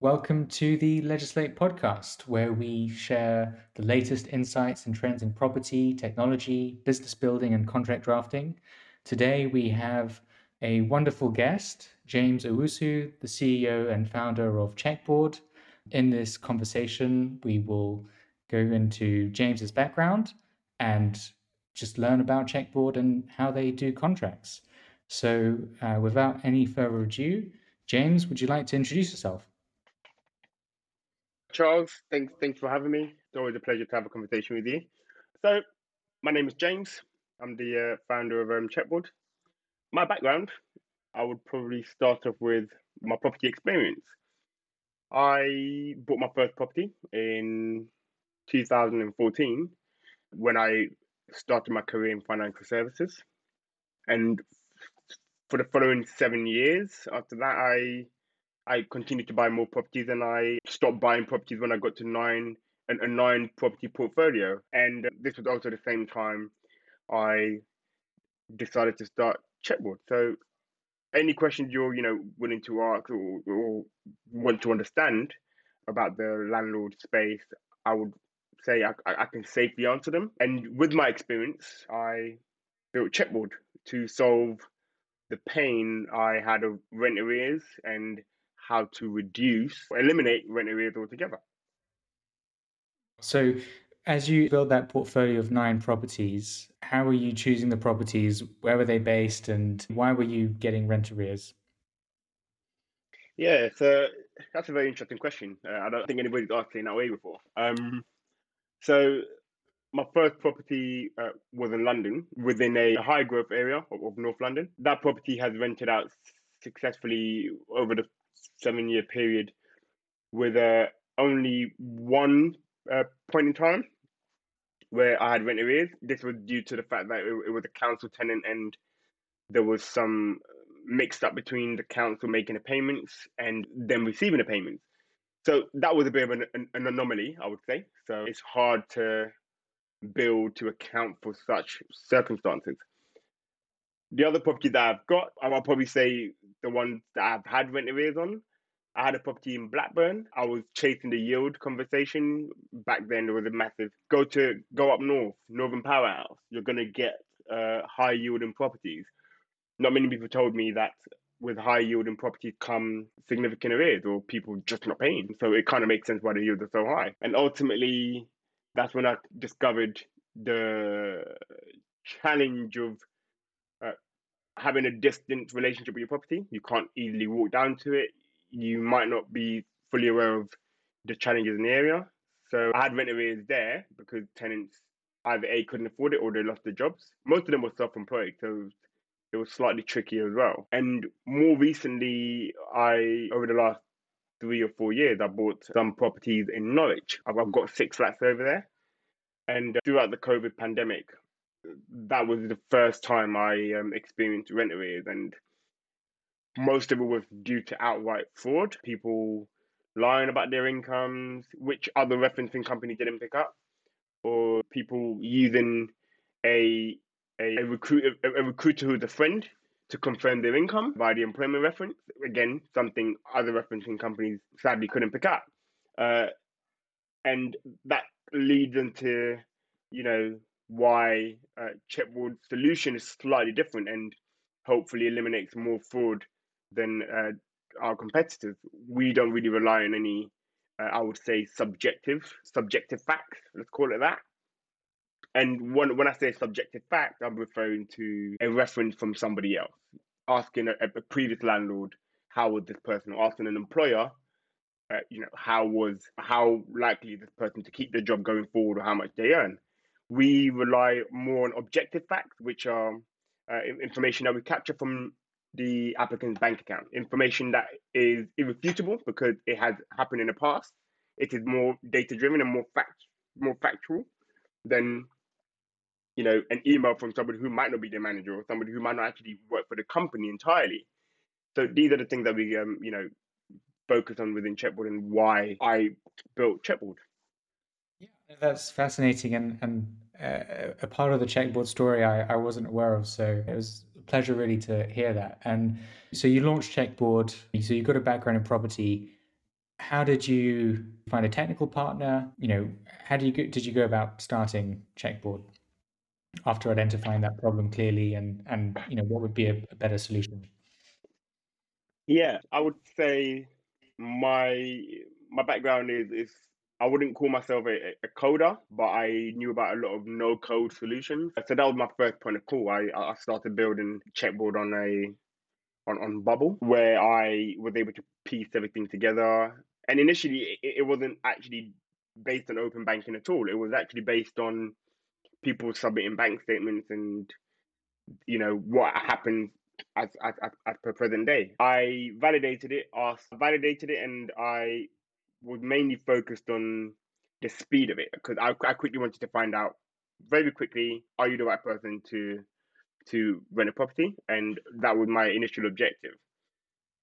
Welcome to the Legislate podcast, where we share the latest insights and trends in property, technology, business building, and contract drafting. Today, we have a wonderful guest, James Owusu, the CEO and founder of Checkboard. In this conversation, we will go into James's background and just learn about Checkboard and how they do contracts. So, uh, without any further ado, James, would you like to introduce yourself? Charles, thanks thanks for having me. It's always a pleasure to have a conversation with you. So, my name is James. I'm the uh, founder of um, Checkboard. My background, I would probably start off with my property experience. I bought my first property in 2014 when I started my career in financial services. And for the following seven years after that, I I continued to buy more properties and I stopped buying properties when I got to nine and a nine property portfolio. And this was also the same time I decided to start Checkboard. So any questions you're, you know, willing to ask or, or want to understand about the landlord space, I would say I, I can safely answer them. And with my experience, I built Checkboard to solve the pain I had of rent arrears and how to reduce or eliminate rent arrears altogether. So, as you build that portfolio of nine properties, how were you choosing the properties? Where were they based, and why were you getting rent arrears? Yeah, so that's a very interesting question. Uh, I don't think anybody's asked it in that way before. Um, so my first property uh, was in London, within a high growth area of, of North London. That property has rented out successfully over the seven year period with uh, only one uh, point in time where I had rent arrears. This was due to the fact that it, it was a council tenant and there was some mixed up between the council making the payments and them receiving the payments. So that was a bit of an, an, an anomaly, I would say. So it's hard to build to account for such circumstances. The other property that I've got, I'll probably say the ones that I've had rent arrears on. I had a property in Blackburn. I was chasing the yield conversation. Back then, there was a massive go to go up north, Northern Powerhouse. You're gonna get uh, high yielding properties. Not many people told me that with high yielding properties come significant arrears or people just not paying. So it kind of makes sense why the yields are so high. And ultimately, that's when I discovered the challenge of having a distant relationship with your property. You can't easily walk down to it. You might not be fully aware of the challenges in the area. So I had rent arrears there because tenants either A couldn't afford it or they lost their jobs. Most of them were self-employed, so it was slightly tricky as well. And more recently, I over the last three or four years, I bought some properties in Norwich. I've got six flats over there. And throughout the COVID pandemic, that was the first time I um, experienced rent arrears, and most of it was due to outright fraud. People lying about their incomes, which other referencing company didn't pick up, or people using a a, a recruiter a, a recruiter who's a friend to confirm their income by the employment reference. Again, something other referencing companies sadly couldn't pick up, uh, and that leads into you know why uh, Checkboard's solution is slightly different and hopefully eliminates more fraud than uh, our competitors. We don't really rely on any, uh, I would say, subjective subjective facts. Let's call it that. And when when I say subjective fact, I'm referring to a reference from somebody else, asking a, a previous landlord how was this person, or asking an employer uh, you know, how was how likely this person to keep their job going forward or how much they earn we rely more on objective facts, which are uh, information that we capture from the applicant's bank account, information that is irrefutable because it has happened in the past. It is more data driven and more fact more factual than you know an email from somebody who might not be the manager or somebody who might not actually work for the company entirely. So these are the things that we um, you know focus on within Checkboard and why I built Checkboard. That's fascinating and and uh, a part of the checkboard story I, I wasn't aware of. So it was a pleasure really to hear that. And so you launched checkboard. So you got a background in property. how did you find a technical partner? You know, how did you go, did you go about starting Checkboard after identifying that problem clearly, and and you know what would be a, a better solution? Yeah, I would say my my background is is I wouldn't call myself a, a coder, but I knew about a lot of no code solutions. So that was my first point of call. I I started building Checkboard on a on, on Bubble, where I was able to piece everything together. And initially, it, it wasn't actually based on open banking at all. It was actually based on people submitting bank statements and you know what happens as, as, as, per present day. I validated it, asked, validated it, and I was mainly focused on the speed of it because I, I quickly wanted to find out very quickly are you the right person to to rent a property, and that was my initial objective.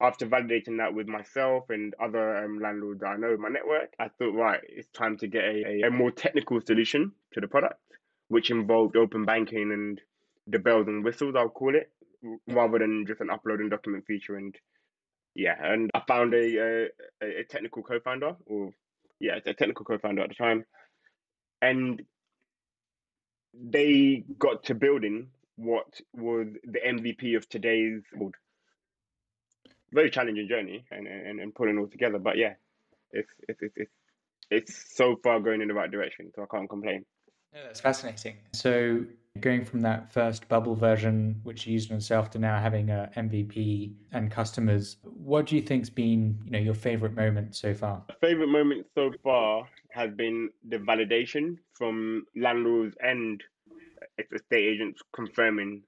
After validating that with myself and other um, landlords that I know in my network, I thought, right, it's time to get a, a, a more technical solution to the product, which involved open banking and the bells and whistles, I'll call it, rather than just an uploading document feature. And yeah, and I found a a, a technical co-founder, or yeah, a technical co-founder at the time, and they got to building what was the MVP of today's world. Very challenging journey and, and, and pulling all together. But yeah, it's, it's, it's, it's, so far going in the right direction. So I can't complain. Yeah, that's fascinating. So going from that first bubble version, which you used on yourself, to now having a MVP and customers, what do you think's been, you know, your favorite moment so far? favorite moment so far has been the validation from landlords and estate agents confirming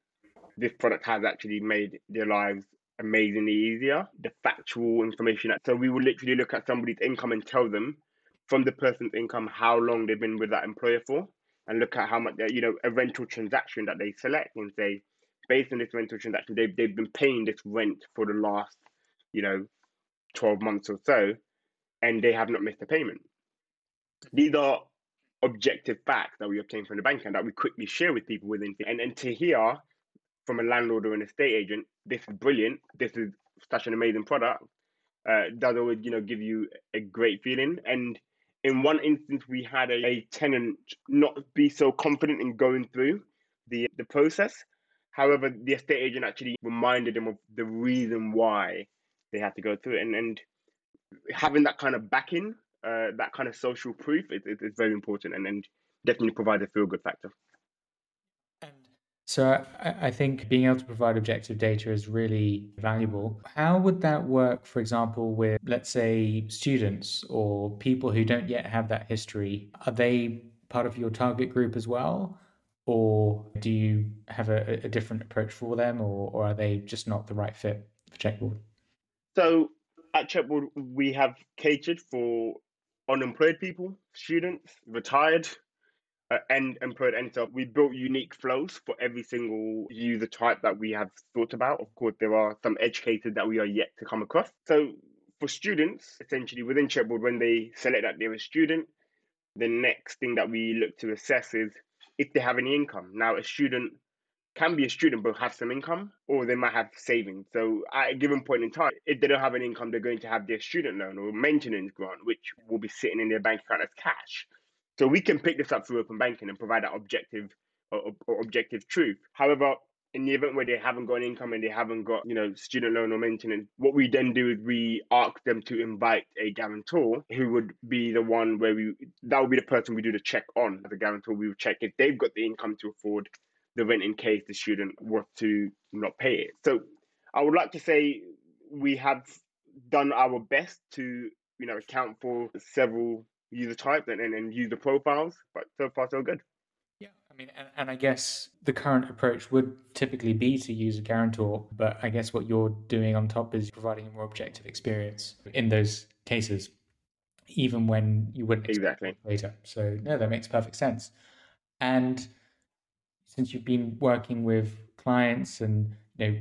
this product has actually made their lives amazingly easier. The factual information. That so we will literally look at somebody's income and tell them from the person's income how long they've been with that employer for, and look at how much you know a rental transaction that they select and say based on this rental transaction they've they've been paying this rent for the last you know twelve months or so, and they have not missed a payment. These are objective facts that we obtain from the bank and that we quickly share with people within and, and to hear from a landlord or an estate agent this is brilliant this is such an amazing product uh, does always you know give you a great feeling and in one instance we had a, a tenant not be so confident in going through the the process however the estate agent actually reminded them of the reason why they had to go through it and, and having that kind of backing uh, that kind of social proof is very important and, and definitely provides a feel good factor. So I, I think being able to provide objective data is really valuable. How would that work, for example, with, let's say, students or people who don't yet have that history? Are they part of your target group as well? Or do you have a, a different approach for them, or, or are they just not the right fit for Checkboard? So at Checkboard, we have catered for unemployed people, students, retired, uh, and employed enter. We built unique flows for every single user type that we have thought about. Of course, there are some edge cases that we are yet to come across. So for students, essentially within Checkboard, when they select that they're a student, the next thing that we look to assess is if they have any income. Now, a student can be a student but have some income, or they might have savings. So at a given point in time, if they don't have an income, they're going to have their student loan or maintenance grant, which will be sitting in their bank account as cash. So we can pick this up through open banking and provide that objective uh, or, or objective truth. However, in the event where they haven't got an income and they haven't got, you know, student loan or maintenance, what we then do is we ask them to invite a guarantor who would be the one where we that would be the person we do the check on a guarantor. We would check if they've got the income to afford the rent in case the student were to not pay it. So I would like to say we have done our best to you know account for several user types and, and, and user profiles, but so far so good. Yeah, I mean, and, and I guess the current approach would typically be to use a guarantor, but I guess what you're doing on top is providing a more objective experience in those cases, even when you wouldn't exactly later. So no, that makes perfect sense. And since you've been working with clients and you know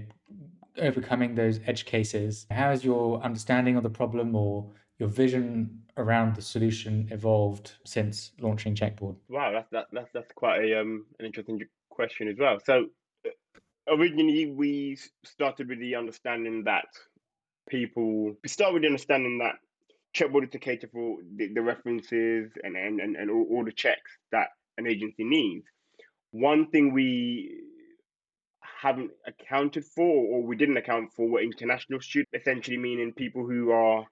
overcoming those edge cases, how has your understanding of the problem or your vision around the solution evolved since launching Checkboard? Wow, that's that, that's that's quite a um an interesting question as well. So uh, originally we started with the understanding that people we start with the understanding that Checkboard is to cater for the, the references and, and, and, and all, all the checks that an agency needs. One thing we haven't accounted for or we didn't account for were international students, essentially meaning people who are,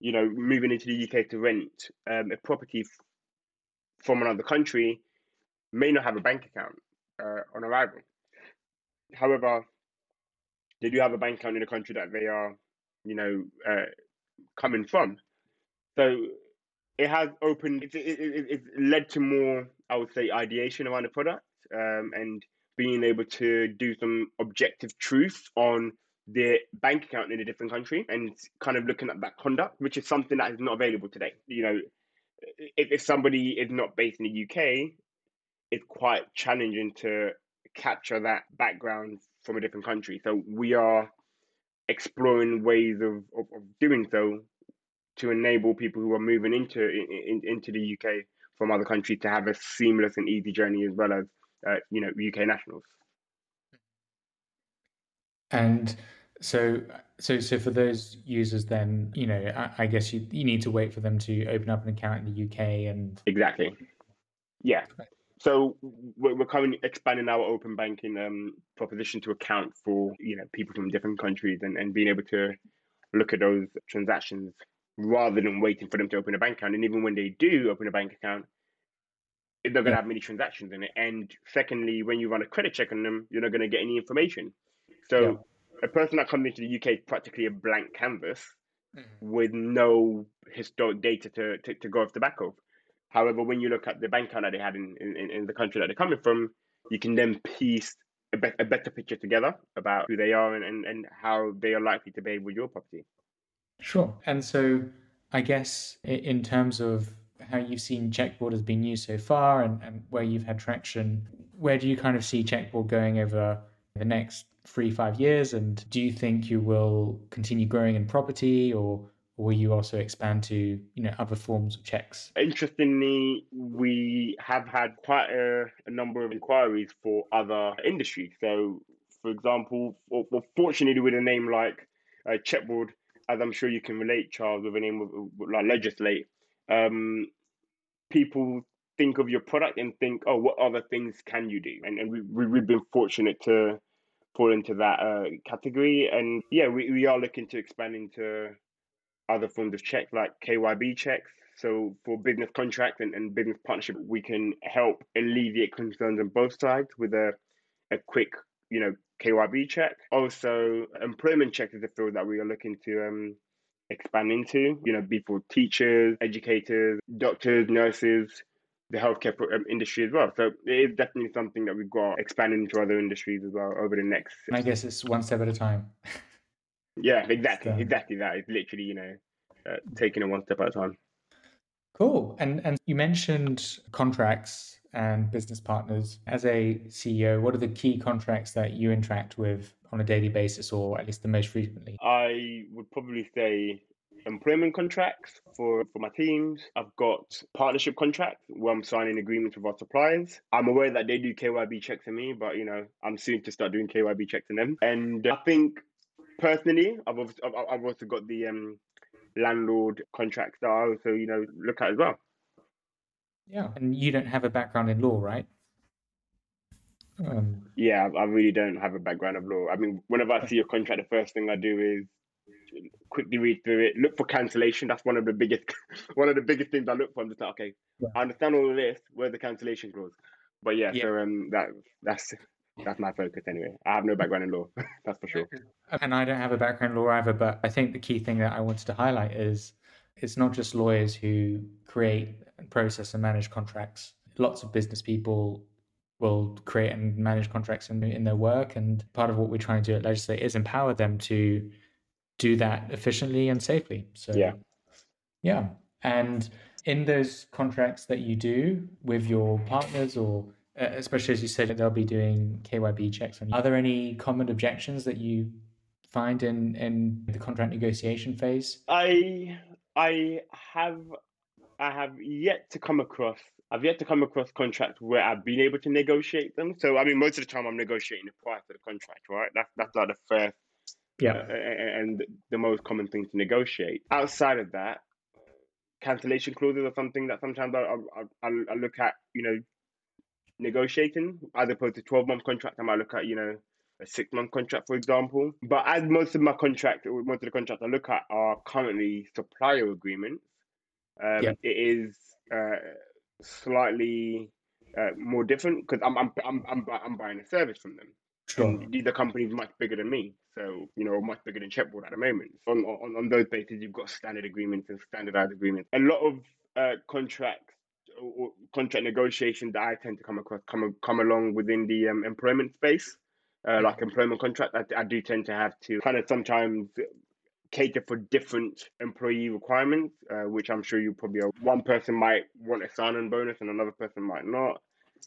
you know, moving into the UK to rent um, a property f- from another country may not have a bank account uh, on arrival. However, they do have a bank account in the country that they are, you know, uh, coming from. So it has opened, it, it, it, it's led to more, I would say, ideation around the product um, and being able to do some objective truth on their bank account in a different country and kind of looking at that conduct, which is something that is not available today. You know, if, if somebody is not based in the UK, it's quite challenging to capture that background from a different country. So we are exploring ways of, of, of doing so to enable people who are moving into in, into the UK from other countries to have a seamless and easy journey as well as uh, you know UK nationals. And so, so, so for those users, then you know, I, I, guess you you need to wait for them to open up an account in the UK and exactly, yeah. So we're, we're currently expanding our open banking um, proposition to account for you know people from different countries and, and being able to look at those transactions rather than waiting for them to open a bank account. And even when they do open a bank account, they're not going to have many transactions in it. And secondly, when you run a credit check on them, you're not going to get any information. So yeah. A person that comes into the UK is practically a blank canvas mm-hmm. with no historic data to, to, to, go off the back of. However, when you look at the bank account that they had in, in, in the country that they're coming from, you can then piece a, be- a better picture together about who they are and, and, and how they are likely to behave with your property. Sure. And so I guess in terms of how you've seen Checkboard has been used so far and, and where you've had traction, where do you kind of see Checkboard going over the next three, five years? And do you think you will continue growing in property or, or will you also expand to, you know, other forms of checks? Interestingly, we have had quite a, a number of inquiries for other industries. So, for example, well, fortunately with a name like uh, Checkboard, as I'm sure you can relate, Charles, with a name of like legislate, um, people think of your product and think, oh, what other things can you do? And, and we, we, we've been fortunate to fall into that uh, category. And yeah, we, we are looking to expand into other forms of checks like KYB checks. So for business contract and, and business partnership, we can help alleviate concerns on both sides with a, a quick, you know, KYB check. Also, employment check is a field that we are looking to um, expand into, you know, be for teachers, educators, doctors, nurses, the healthcare um, industry as well. So it is definitely something that we've got expanding into other industries as well over the next. I guess it's one step at a time. yeah, exactly, exactly that. It's literally, you know, uh, taking it one step at a time. Cool. And and you mentioned contracts and business partners. As a CEO, what are the key contracts that you interact with on a daily basis or at least the most frequently? I would probably say employment contracts for, for my teams. I've got partnership contracts where I'm signing agreements with our suppliers. I'm aware that they do KYB checks on me, but you know, I'm soon to start doing KYB checks on them. And I think personally, I've also, I've also got the um, landlord contracts that I also, you know, look at as well. Yeah, and you don't have a background in law, right? Um, yeah, I really don't have a background of law. I mean, whenever I see a contract, the first thing I do is quickly read through it, look for cancellation. That's one of the biggest, one of the biggest things I look for. I'm just like, okay, yeah. I understand all of this. Where's the cancellation clause? But yeah, yeah, so um, that that's that's my focus anyway. I have no background in law, that's for sure. And I don't have a background in law either. But I think the key thing that I wanted to highlight is it's not just lawyers who create, process, and manage contracts. Lots of business people will create and manage contracts in, in their work. And part of what we're trying to do at Legislate is empower them to do that efficiently and safely. So, yeah. Yeah. And in those contracts that you do with your partners, or uh, especially as you said, they'll be doing KYB checks are there any common objections that you find in, in the contract negotiation phase? I I have I have yet to come across I've yet to come across contracts where I've been able to negotiate them. So I mean, most of the time I'm negotiating the price of the contract, right? That's that's like the first, yeah, uh, and the most common thing to negotiate. Outside of that, cancellation clauses are something that sometimes I, I, I look at, you know, negotiating as opposed to 12 month contract. I might look at, you know, a six month contract, for example. But as most of my contract, or most of the contracts I look at are currently supplier agreements, um, yeah. it is uh, slightly uh, more different because I'm, I'm I'm I'm I'm buying a service from them. Sure. And these are companies much bigger than me, so you know, much bigger than Checkboard at the moment. On, on on those bases, you've got standard agreements and standardized agreements. A lot of uh, contracts or contract negotiations that I tend to come across come come along within the um, employment space, uh, like employment contract. I, I do tend to have to kind of sometimes cater for different employee requirements, uh, which I'm sure you probably are. One person might want a sign-on bonus, and another person might not.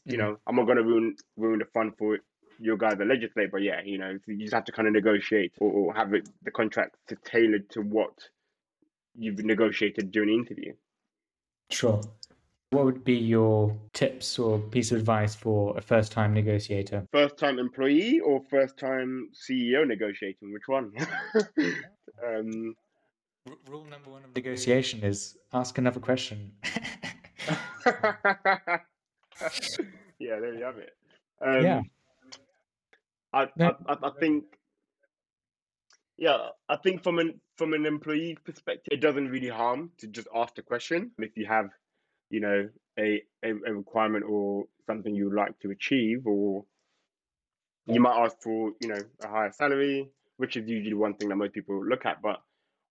You mm-hmm. know, I'm not going to ruin ruin the fun for your guys that legislate, but yeah, you know, you just have to kind of negotiate or, or have it the contract to tailor to what you've negotiated during the interview. Sure. What would be your tips or piece of advice for a first time negotiator? First time employee or first time CEO negotiating? Which one? um, Rule number one of negotiation is ask another question. yeah, there you have it. Um, yeah. I, I, I think yeah, I think from an from an employee perspective, it doesn't really harm to just ask the question. If you have you know, a, a, a requirement or something you would like to achieve, or you might ask for, you know, a higher salary, which is usually one thing that most people look at. But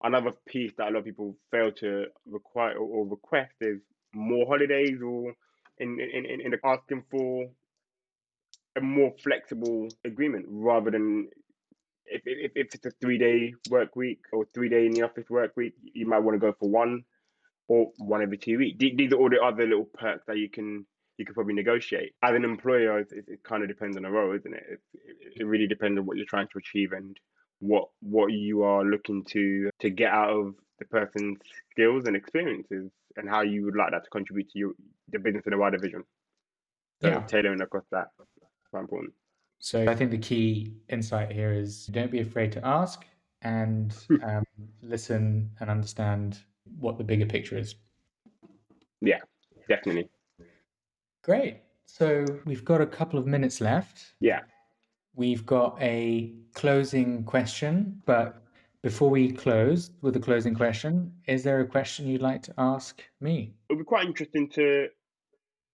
another piece that a lot of people fail to require or, or request is more holidays or in, in, in, in asking for a more flexible agreement rather than if, if, if it's a three day work week or three day in the office work week, you might want to go for one or one every two weeks. These are all the other little perks that you can you could probably negotiate. As an employer, it, it kind of depends on the role, isn't it? It, it? really depends on what you're trying to achieve and what what you are looking to to get out of the person's skills and experiences, and how you would like that to contribute to your the business in a wider vision. So yeah. tailoring across that quite important. So I think the key insight here is don't be afraid to ask and um, listen and understand what the bigger picture is. Yeah, definitely. Great. So we've got a couple of minutes left. Yeah. We've got a closing question, but before we close with the closing question, is there a question you'd like to ask me? It would be quite interesting to,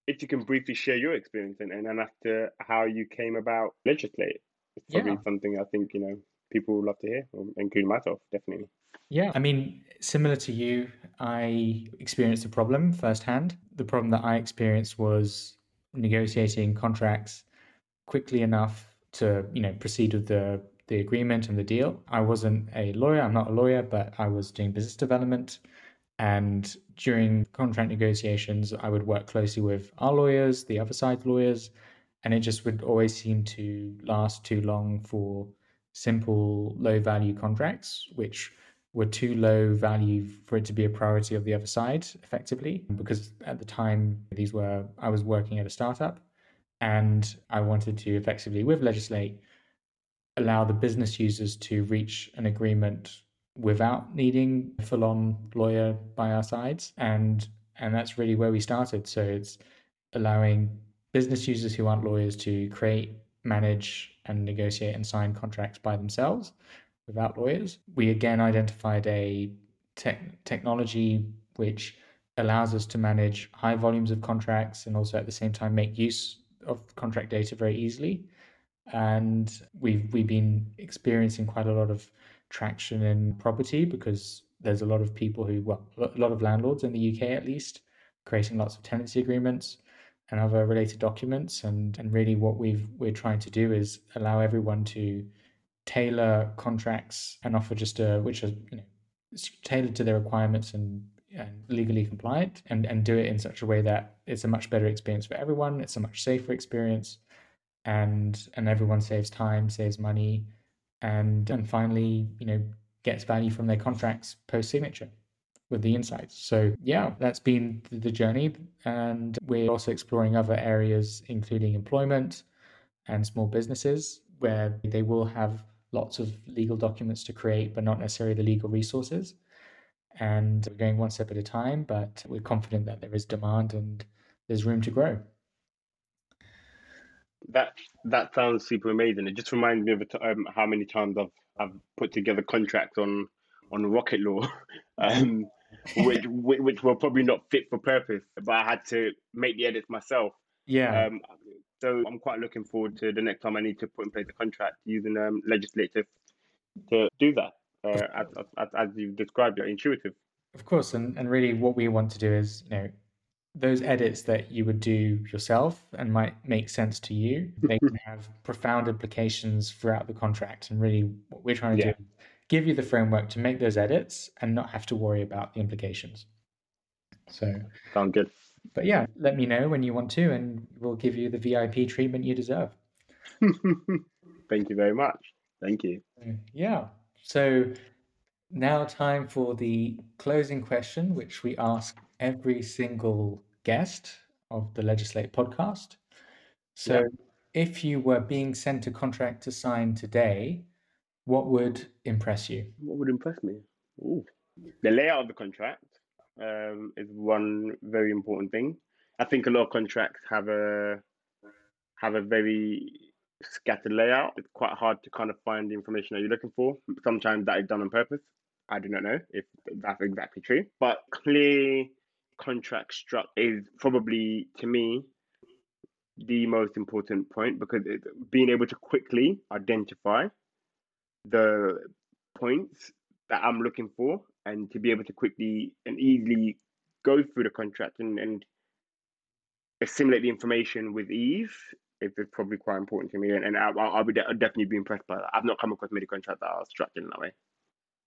if you can briefly share your experience and, and as to how you came about legislate. It's probably yeah. something I think, you know, people would love to hear, including myself, definitely. Yeah, I mean, similar to you, I experienced a problem firsthand. The problem that I experienced was negotiating contracts quickly enough to, you know, proceed with the the agreement and the deal. I wasn't a lawyer, I'm not a lawyer, but I was doing business development. And during contract negotiations, I would work closely with our lawyers, the other side's lawyers, and it just would always seem to last too long for simple low value contracts, which were too low value for it to be a priority of the other side effectively because at the time these were I was working at a startup and I wanted to effectively with legislate allow the business users to reach an agreement without needing a full-on lawyer by our sides and and that's really where we started so it's allowing business users who aren't lawyers to create manage and negotiate and sign contracts by themselves without lawyers. We again identified a tech, technology which allows us to manage high volumes of contracts and also at the same time make use of contract data very easily. And we've we've been experiencing quite a lot of traction in property because there's a lot of people who well a lot of landlords in the UK at least creating lots of tenancy agreements and other related documents. And and really what we've we're trying to do is allow everyone to tailor contracts and offer just a which is you know tailored to their requirements and, and legally compliant and and do it in such a way that it's a much better experience for everyone. It's a much safer experience and and everyone saves time saves money and and finally you know gets value from their contracts post signature with the insights so yeah that's been the journey and we're also exploring other areas including employment and small businesses where they will have lots of legal documents to create, but not necessarily the legal resources. and we're going one step at a time, but we're confident that there is demand and there's room to grow. That that sounds super amazing. It just reminds me of um, how many times I've I've put together contracts on on Rocket Law, um, which which were probably not fit for purpose, but I had to make the edits myself. Yeah. Um, so I'm quite looking forward to the next time I need to put in place a contract using um, legislative to do that, uh, as, as, as you've described it, intuitive. Of course, and, and really what we want to do is, you know, those edits that you would do yourself and might make sense to you, mm-hmm. they can have profound implications throughout the contract. And really, what we're trying to yeah. do give you the framework to make those edits and not have to worry about the implications. So, sound good. But yeah, let me know when you want to, and we'll give you the VIP treatment you deserve. Thank you very much. Thank you. Mm, yeah. So now, time for the closing question, which we ask every single guest of the Legislate podcast. So, if you were being sent a contract to sign today, what would impress you? What would impress me? Ooh. The layout of the contract um, is one very important thing. I think a lot of contracts have a have a very scattered layout. It's quite hard to kind of find the information that you're looking for. Sometimes that is done on purpose. I do not know if that's exactly true, but clear contract structure is probably to me the most important point because it, being able to quickly identify the points that I'm looking for and to be able to quickly and easily go through the contract and, and assimilate the information with ease is, is probably quite important to me. And, and I, I would definitely be impressed by that. I've not come across many contracts that are structured in that way.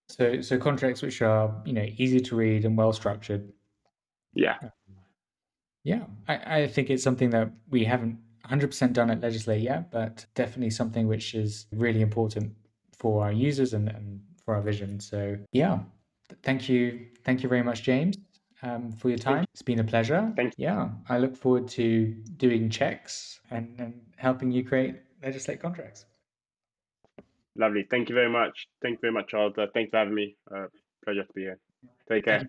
So, so contracts which are you know easy to read and well structured. Yeah. Yeah, I, I think it's something that we haven't 100% done at Legislate yet, but definitely something which is really important for our users and, and for our vision. So, yeah, thank you. Thank you very much, James, um, for your time. It's been a pleasure. Thank you. Yeah, I look forward to doing checks and, and helping you create Legislate contracts. Lovely. Thank you very much. Thank you very much, Charles. Uh, thanks for having me. Uh, pleasure to be here. Take care.